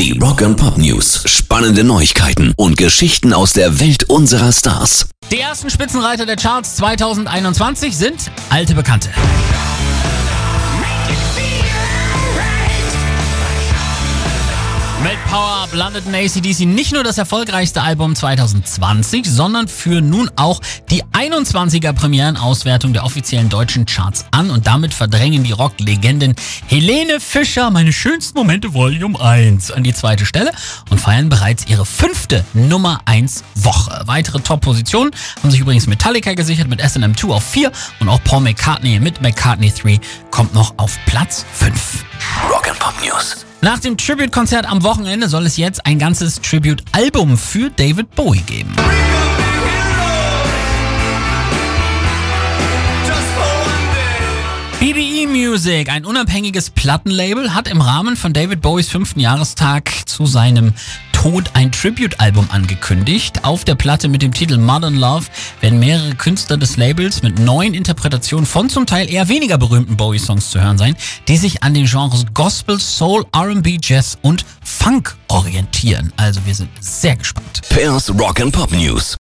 Die Rock and Pop News. Spannende Neuigkeiten und Geschichten aus der Welt unserer Stars. Die ersten Spitzenreiter der Charts 2021 sind alte Bekannte. Mit Power Up landeten ACDC nicht nur das erfolgreichste Album 2020, sondern führen nun auch die 21er Premierenauswertung der offiziellen deutschen Charts an und damit verdrängen die Rock-Legenden Helene Fischer meine schönsten Momente Volume 1 an die zweite Stelle und feiern bereits ihre fünfte Nummer 1 Woche. Weitere Top-Positionen haben sich übrigens Metallica gesichert mit SM2 auf 4 und auch Paul McCartney mit McCartney 3 kommt noch auf Platz 5. Rock and Pop News. Nach dem Tribute-Konzert am Wochenende soll es jetzt ein ganzes Tribute-Album für David Bowie geben. BBE Music, ein unabhängiges Plattenlabel, hat im Rahmen von David Bowies fünften Jahrestag zu seinem Tod ein Tribute-Album angekündigt. Auf der Platte mit dem Titel Modern Love werden mehrere Künstler des Labels mit neuen Interpretationen von zum Teil eher weniger berühmten Bowie-Songs zu hören sein, die sich an den Genres Gospel, Soul, R&B, Jazz und Funk orientieren. Also wir sind sehr gespannt. Pairs Rock and Pop News.